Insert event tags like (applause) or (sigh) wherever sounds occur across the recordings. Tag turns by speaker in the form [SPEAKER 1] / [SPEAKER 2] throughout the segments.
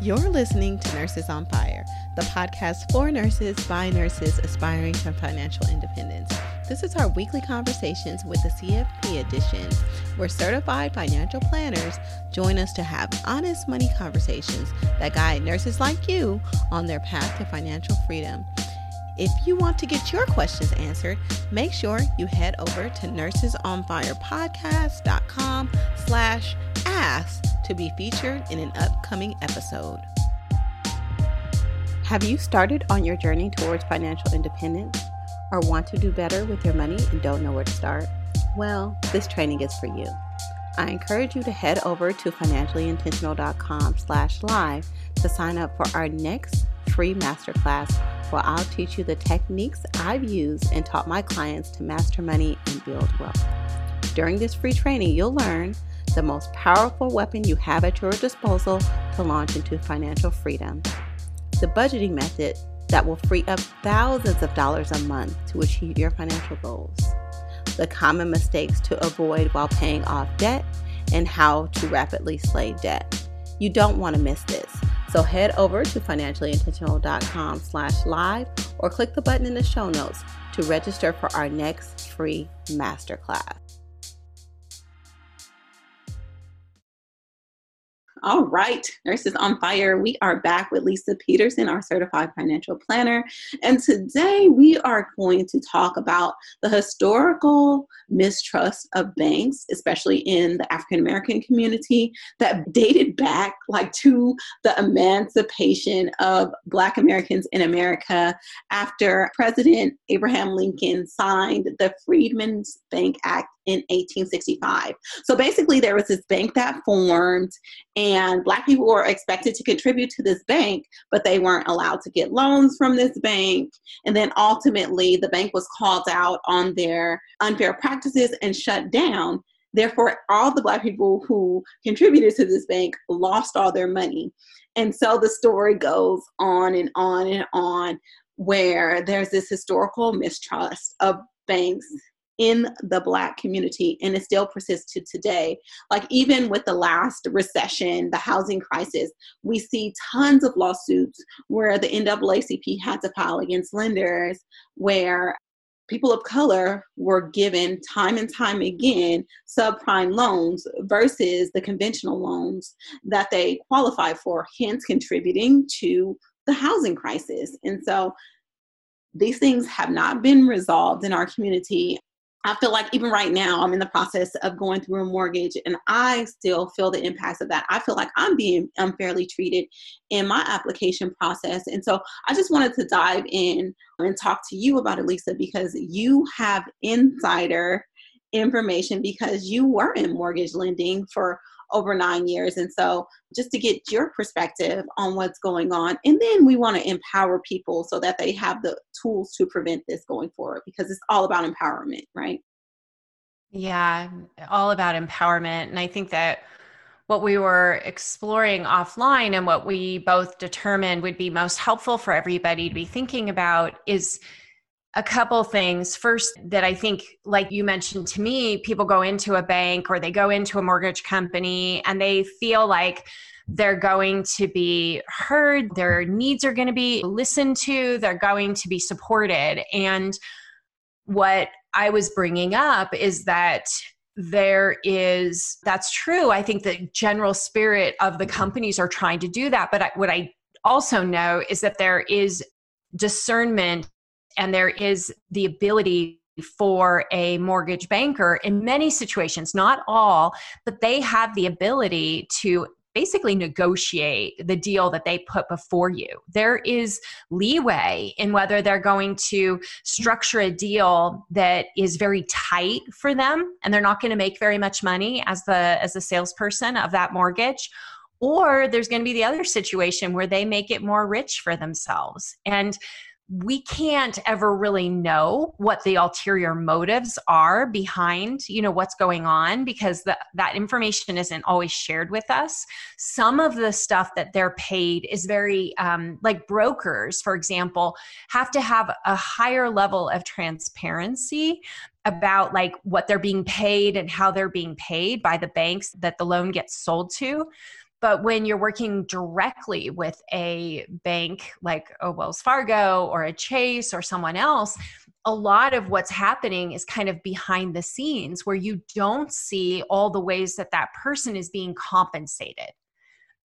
[SPEAKER 1] You're listening to Nurses on Fire, the podcast for nurses by nurses aspiring to financial independence. This is our weekly conversations with the CFP edition, where certified financial planners join us to have honest money conversations that guide nurses like you on their path to financial freedom. If you want to get your questions answered, make sure you head over to nursesonfirepodcast.com slash ask to be featured in an upcoming episode. Have you started on your journey towards financial independence or want to do better with your money and don't know where to start? Well, this training is for you. I encourage you to head over to financiallyintentional.com slash live to sign up for our next free masterclass where I'll teach you the techniques I've used and taught my clients to master money and build wealth. During this free training, you'll learn the most powerful weapon you have at your disposal to launch into financial freedom. The budgeting method that will free up thousands of dollars a month to achieve your financial goals. The common mistakes to avoid while paying off debt and how to rapidly slay debt. You don't want to miss this. So head over to financiallyintentional.com slash live or click the button in the show notes to register for our next free masterclass. All right, Nurses on Fire, we are back with Lisa Peterson, our certified financial planner. And today we are going to talk about the historical mistrust of banks, especially in the African American community, that dated back like to the emancipation of Black Americans in America after President Abraham Lincoln signed the Freedmen's Bank Act in 1865. So basically, there was this bank that formed, and Black people were expected to contribute to this bank, but they weren't allowed to get loans from this bank. And then ultimately, the bank was called out on their unfair practices and shut down. Therefore, all the Black people who contributed to this bank lost all their money. And so the story goes on and on and on, where there's this historical mistrust of banks in the black community and it still persists to today. Like even with the last recession the housing crisis we see tons of lawsuits where the naacp had to file against lenders where people of color were given time and time again subprime loans versus the conventional loans that they qualify for hence contributing to the housing crisis. And so these things have not been resolved in our community I feel like even right now, I'm in the process of going through a mortgage and I still feel the impacts of that. I feel like I'm being unfairly treated in my application process. And so I just wanted to dive in and talk to you about it, Lisa, because you have insider information because you were in mortgage lending for over nine years. And so, just to get your perspective on what's going on. And then we want to empower people so that they have the tools to prevent this going forward because it's all about empowerment, right?
[SPEAKER 2] Yeah, all about empowerment. And I think that what we were exploring offline and what we both determined would be most helpful for everybody to be thinking about is a couple things. First, that I think, like you mentioned to me, people go into a bank or they go into a mortgage company and they feel like they're going to be heard, their needs are going to be listened to, they're going to be supported. And what I was bringing up is that there is that's true i think the general spirit of the companies are trying to do that but what i also know is that there is discernment and there is the ability for a mortgage banker in many situations, not all, but they have the ability to basically negotiate the deal that they put before you. There is leeway in whether they're going to structure a deal that is very tight for them and they're not going to make very much money as the as the salesperson of that mortgage or there's going to be the other situation where they make it more rich for themselves. And we can't ever really know what the ulterior motives are behind you know what's going on because the, that information isn't always shared with us. Some of the stuff that they're paid is very um, like brokers for example have to have a higher level of transparency about like what they're being paid and how they're being paid by the banks that the loan gets sold to But when you're working directly with a bank like a Wells Fargo or a Chase or someone else, a lot of what's happening is kind of behind the scenes where you don't see all the ways that that person is being compensated.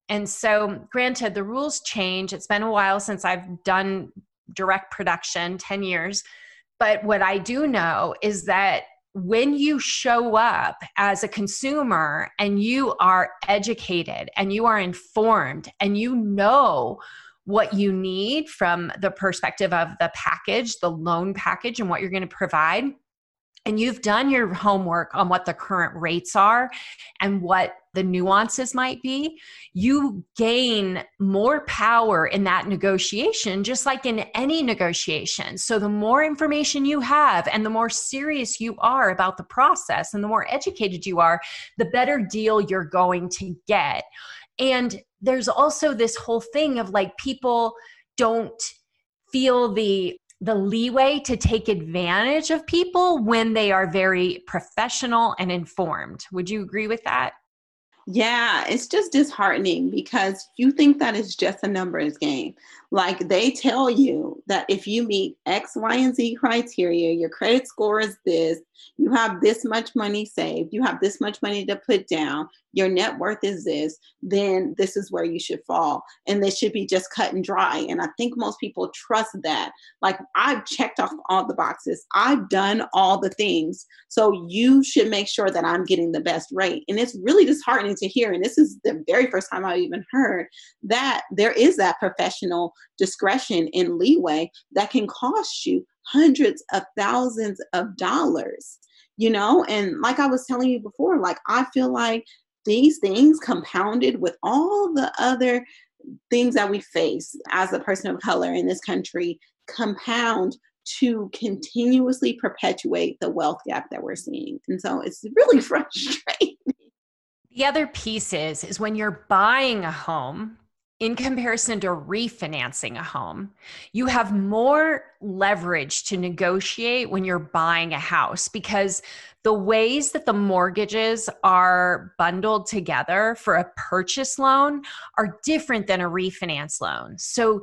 [SPEAKER 2] And so, granted, the rules change. It's been a while since I've done direct production 10 years. But what I do know is that when you show up as a consumer and you are educated and you are informed and you know what you need from the perspective of the package, the loan package, and what you're going to provide, and you've done your homework on what the current rates are and what the nuances might be, you gain more power in that negotiation, just like in any negotiation. So, the more information you have and the more serious you are about the process and the more educated you are, the better deal you're going to get. And there's also this whole thing of like people don't feel the the leeway to take advantage of people when they are very professional and informed. Would you agree with that?
[SPEAKER 1] Yeah, it's just disheartening because you think that it's just a numbers game. Like they tell you that if you meet X, Y, and Z criteria, your credit score is this, you have this much money saved, you have this much money to put down, your net worth is this, then this is where you should fall. And this should be just cut and dry. And I think most people trust that. Like I've checked off all the boxes, I've done all the things. So you should make sure that I'm getting the best rate. And it's really disheartening to hear. And this is the very first time I've even heard that there is that professional discretion and leeway that can cost you hundreds of thousands of dollars you know? And like i was telling you before like i feel like these things compounded with all the other things that we face as a person of color in this country compound to continuously perpetuate the wealth gap that we're seeing. And so it's really (laughs) frustrating.
[SPEAKER 2] The other piece is is when you're buying a home in comparison to refinancing a home, you have more leverage to negotiate when you're buying a house because the ways that the mortgages are bundled together for a purchase loan are different than a refinance loan. So,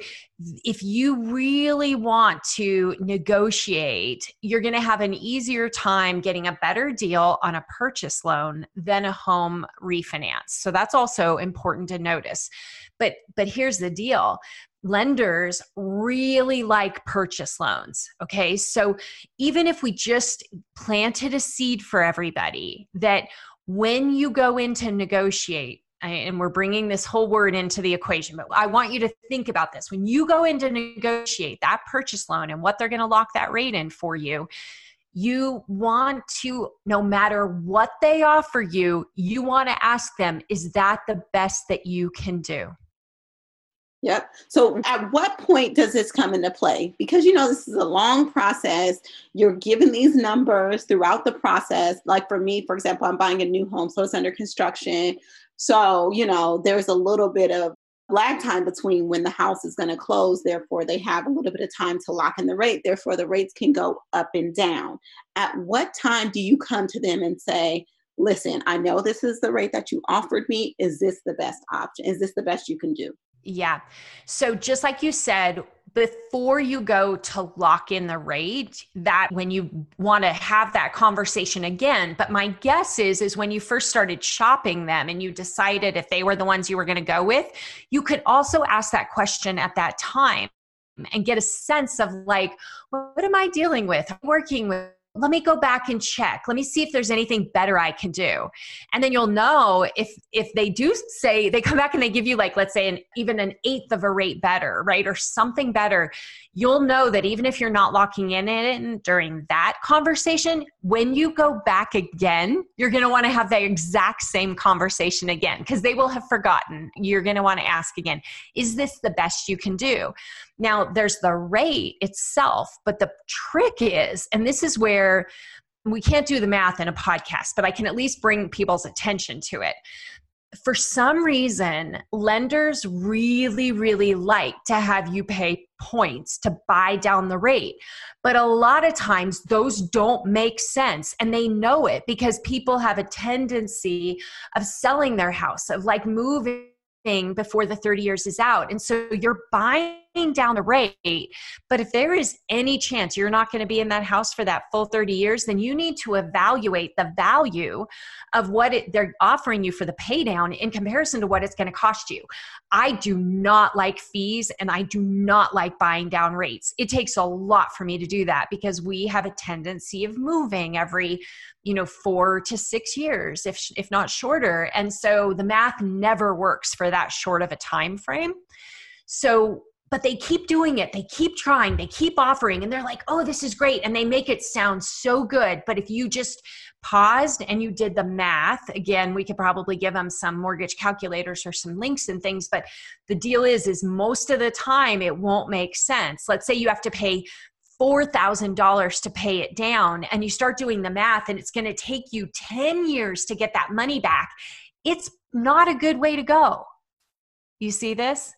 [SPEAKER 2] if you really want to negotiate, you're going to have an easier time getting a better deal on a purchase loan than a home refinance. So, that's also important to notice but but here's the deal lenders really like purchase loans. Okay. So even if we just planted a seed for everybody that when you go in to negotiate, and we're bringing this whole word into the equation, but I want you to think about this. When you go in to negotiate that purchase loan and what they're going to lock that rate in for you, you want to, no matter what they offer you, you want to ask them, is that the best that you can do?
[SPEAKER 1] Yep. So at what point does this come into play? Because you know this is a long process. You're given these numbers throughout the process. Like for me, for example, I'm buying a new home, so it's under construction. So, you know, there's a little bit of lag time between when the house is going to close. Therefore, they have a little bit of time to lock in the rate. Therefore, the rates can go up and down. At what time do you come to them and say, listen, I know this is the rate that you offered me. Is this the best option? Is this the best you can do?
[SPEAKER 2] Yeah. So just like you said, before you go to lock in the rate, that when you want to have that conversation again, but my guess is is when you first started shopping them and you decided if they were the ones you were going to go with, you could also ask that question at that time and get a sense of like what am I dealing with? Working with let me go back and check. Let me see if there's anything better i can do. And then you'll know if if they do say they come back and they give you like let's say an even an eighth of a rate better right or something better you'll know that even if you're not locking in it during that conversation when you go back again you're going to want to have the exact same conversation again because they will have forgotten. You're going to want to ask again is this the best you can do now, there's the rate itself, but the trick is, and this is where we can't do the math in a podcast, but I can at least bring people's attention to it. For some reason, lenders really, really like to have you pay points to buy down the rate. But a lot of times, those don't make sense. And they know it because people have a tendency of selling their house, of like moving before the 30 years is out. And so you're buying down the rate. But if there is any chance you're not going to be in that house for that full 30 years, then you need to evaluate the value of what it, they're offering you for the pay down in comparison to what it's going to cost you. I do not like fees and I do not like buying down rates. It takes a lot for me to do that because we have a tendency of moving every you know 4 to 6 years if if not shorter and so the math never works for that short of a time frame. So but they keep doing it. They keep trying. They keep offering and they're like oh this is great and they make it sound so good. But if you just paused and you did the math again we could probably give them some mortgage calculators or some links and things but the deal is is most of the time it won't make sense. Let's say you have to pay $4,000 to pay it down and you start doing the math and it's going to take you 10 years to get that money back, it's not a good way to go. You see this?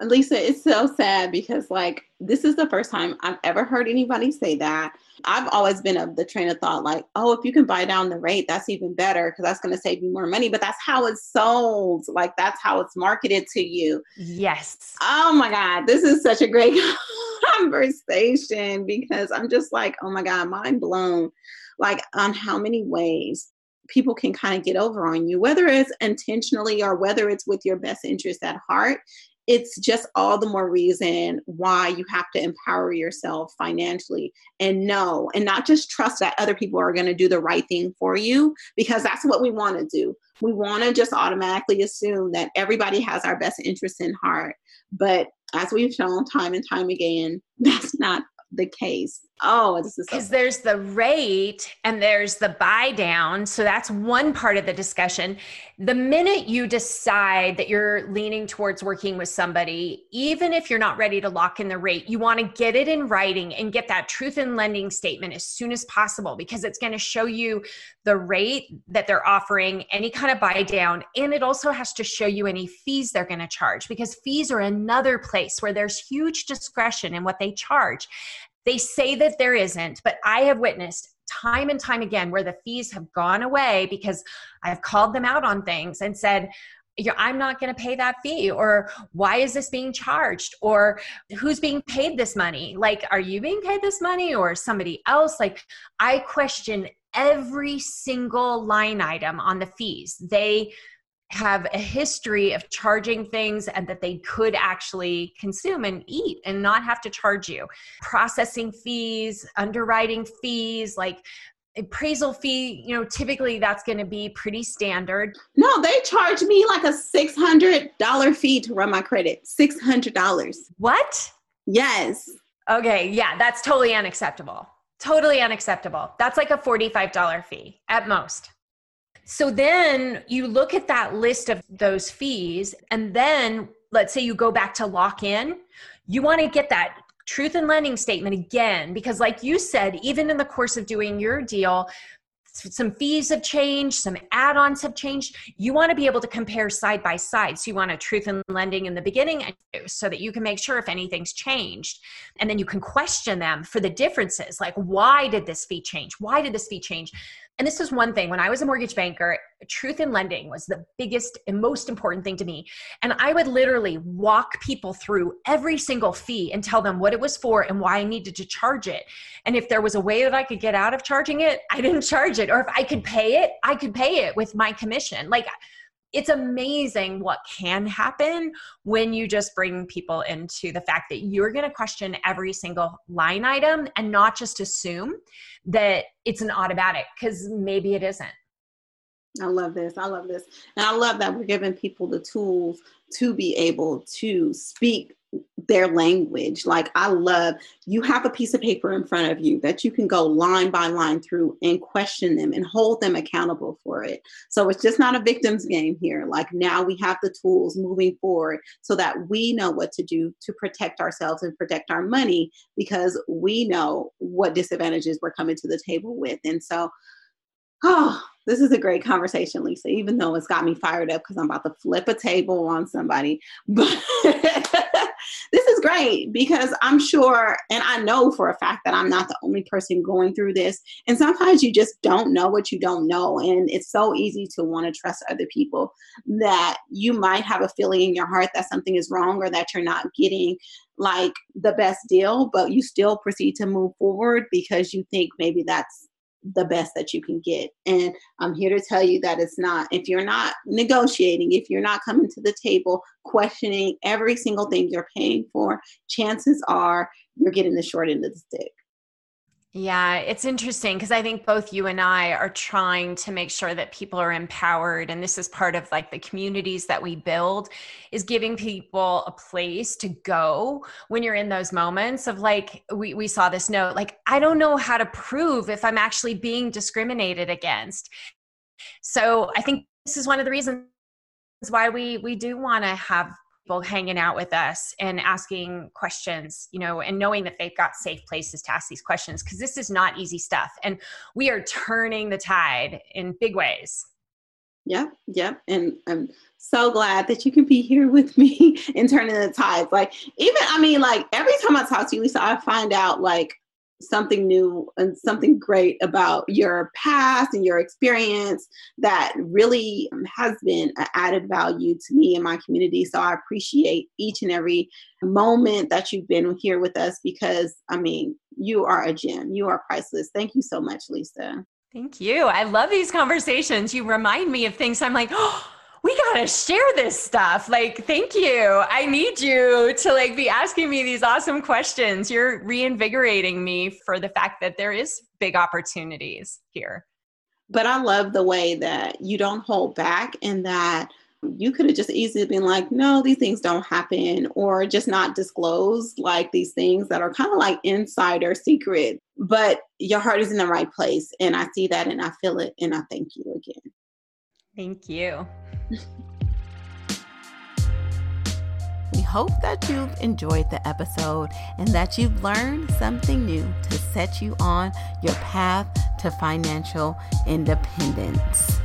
[SPEAKER 1] Lisa, it's so sad because, like, this is the first time I've ever heard anybody say that. I've always been of the train of thought, like, oh, if you can buy down the rate, that's even better because that's going to save you more money. But that's how it's sold. Like, that's how it's marketed to you.
[SPEAKER 2] Yes.
[SPEAKER 1] Oh my God. This is such a great (laughs) conversation because I'm just like, oh my God, mind blown. Like, on how many ways people can kind of get over on you, whether it's intentionally or whether it's with your best interest at heart it's just all the more reason why you have to empower yourself financially and know and not just trust that other people are going to do the right thing for you because that's what we want to do. We want to just automatically assume that everybody has our best interest in heart. But as we've shown time and time again, (laughs) that's not the case. Oh, this is
[SPEAKER 2] because so- there's the rate and there's the buy down. So that's one part of the discussion. The minute you decide that you're leaning towards working with somebody, even if you're not ready to lock in the rate, you want to get it in writing and get that truth in lending statement as soon as possible because it's going to show you the rate that they're offering, any kind of buy down, and it also has to show you any fees they're going to charge because fees are another place where there's huge discretion in what they charge. They say that there isn't, but I have witnessed time and time again where the fees have gone away because I've called them out on things and said, I'm not going to pay that fee, or why is this being charged, or who's being paid this money? Like, are you being paid this money, or somebody else? Like, I question every single line item on the fees. They have a history of charging things and that they could actually consume and eat and not have to charge you. Processing fees, underwriting fees, like appraisal fee, you know, typically that's going to be pretty standard.
[SPEAKER 1] No, they charge me like a $600 fee to run my credit. $600.
[SPEAKER 2] What?
[SPEAKER 1] Yes.
[SPEAKER 2] Okay, yeah, that's totally unacceptable. Totally unacceptable. That's like a $45 fee at most. So then you look at that list of those fees, and then let's say you go back to lock in, you want to get that truth in lending statement again, because like you said, even in the course of doing your deal, some fees have changed, some add ons have changed. You want to be able to compare side by side. So you want a truth in lending in the beginning so that you can make sure if anything's changed. And then you can question them for the differences like, why did this fee change? Why did this fee change? And this is one thing when I was a mortgage banker, truth in lending was the biggest and most important thing to me. And I would literally walk people through every single fee and tell them what it was for and why I needed to charge it. And if there was a way that I could get out of charging it, I didn't charge it. Or if I could pay it, I could pay it with my commission. Like, it's amazing what can happen when you just bring people into the fact that you're going to question every single line item and not just assume that it's an automatic because maybe it isn't.
[SPEAKER 1] I love this. I love this. And I love that we're giving people the tools to be able to speak their language. Like I love you have a piece of paper in front of you that you can go line by line through and question them and hold them accountable for it. So it's just not a victim's game here. Like now we have the tools moving forward so that we know what to do to protect ourselves and protect our money because we know what disadvantages we're coming to the table with. And so oh, this is a great conversation, Lisa, even though it's got me fired up because I'm about to flip a table on somebody. (laughs) But great because I'm sure, and I know for a fact that I'm not the only person going through this. And sometimes you just don't know what you don't know. And it's so easy to want to trust other people that you might have a feeling in your heart that something is wrong or that you're not getting like the best deal, but you still proceed to move forward because you think maybe that's the best that you can get. And I'm here to tell you that it's not. If you're not negotiating, if you're not coming to the table questioning every single thing you're paying for, chances are you're getting the short end of the stick.
[SPEAKER 2] Yeah, it's interesting because I think both you and I are trying to make sure that people are empowered. And this is part of like the communities that we build is giving people a place to go when you're in those moments of like, we, we saw this note, like, I don't know how to prove if I'm actually being discriminated against. So I think this is one of the reasons why we we do want to have people hanging out with us and asking questions, you know, and knowing that they've got safe places to ask these questions because this is not easy stuff. And we are turning the tide in big ways.
[SPEAKER 1] Yep, yep. And I'm so glad that you can be here with me (laughs) in turning the tides. Like, even, I mean, like, every time I talk to you, Lisa, I find out, like, something new and something great about your past and your experience that really um, has been an added value to me and my community. So I appreciate each and every moment that you've been here with us because, I mean, you are a gem. You are priceless. Thank you so much, Lisa.
[SPEAKER 2] Thank you. I love these conversations. You remind me of things I'm like, (gasps) oh, we gotta share this stuff. Like, thank you. I need you to like be asking me these awesome questions. You're reinvigorating me for the fact that there is big opportunities here.
[SPEAKER 1] But I love the way that you don't hold back and that you could have just easily been like, no, these things don't happen, or just not disclose like these things that are kind of like insider secret. But your heart is in the right place. And I see that and I feel it. And I thank you again.
[SPEAKER 2] Thank you.
[SPEAKER 3] We hope that you've enjoyed the episode and that you've learned something new to set you on your path to financial independence.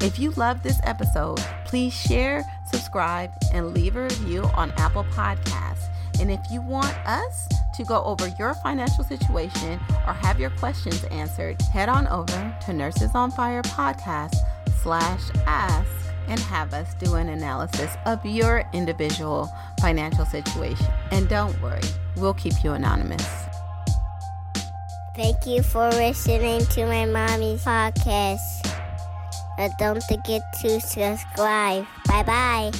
[SPEAKER 3] If you love this episode, please share, subscribe, and leave a review on Apple Podcasts. And if you want us to go over your financial situation or have your questions answered, head on over to Nurses on Fire podcast slash ask and have us do an analysis of your individual financial situation. And don't worry, we'll keep you anonymous.
[SPEAKER 4] Thank you for listening to my mommy's podcast. And don't forget to subscribe. Bye bye.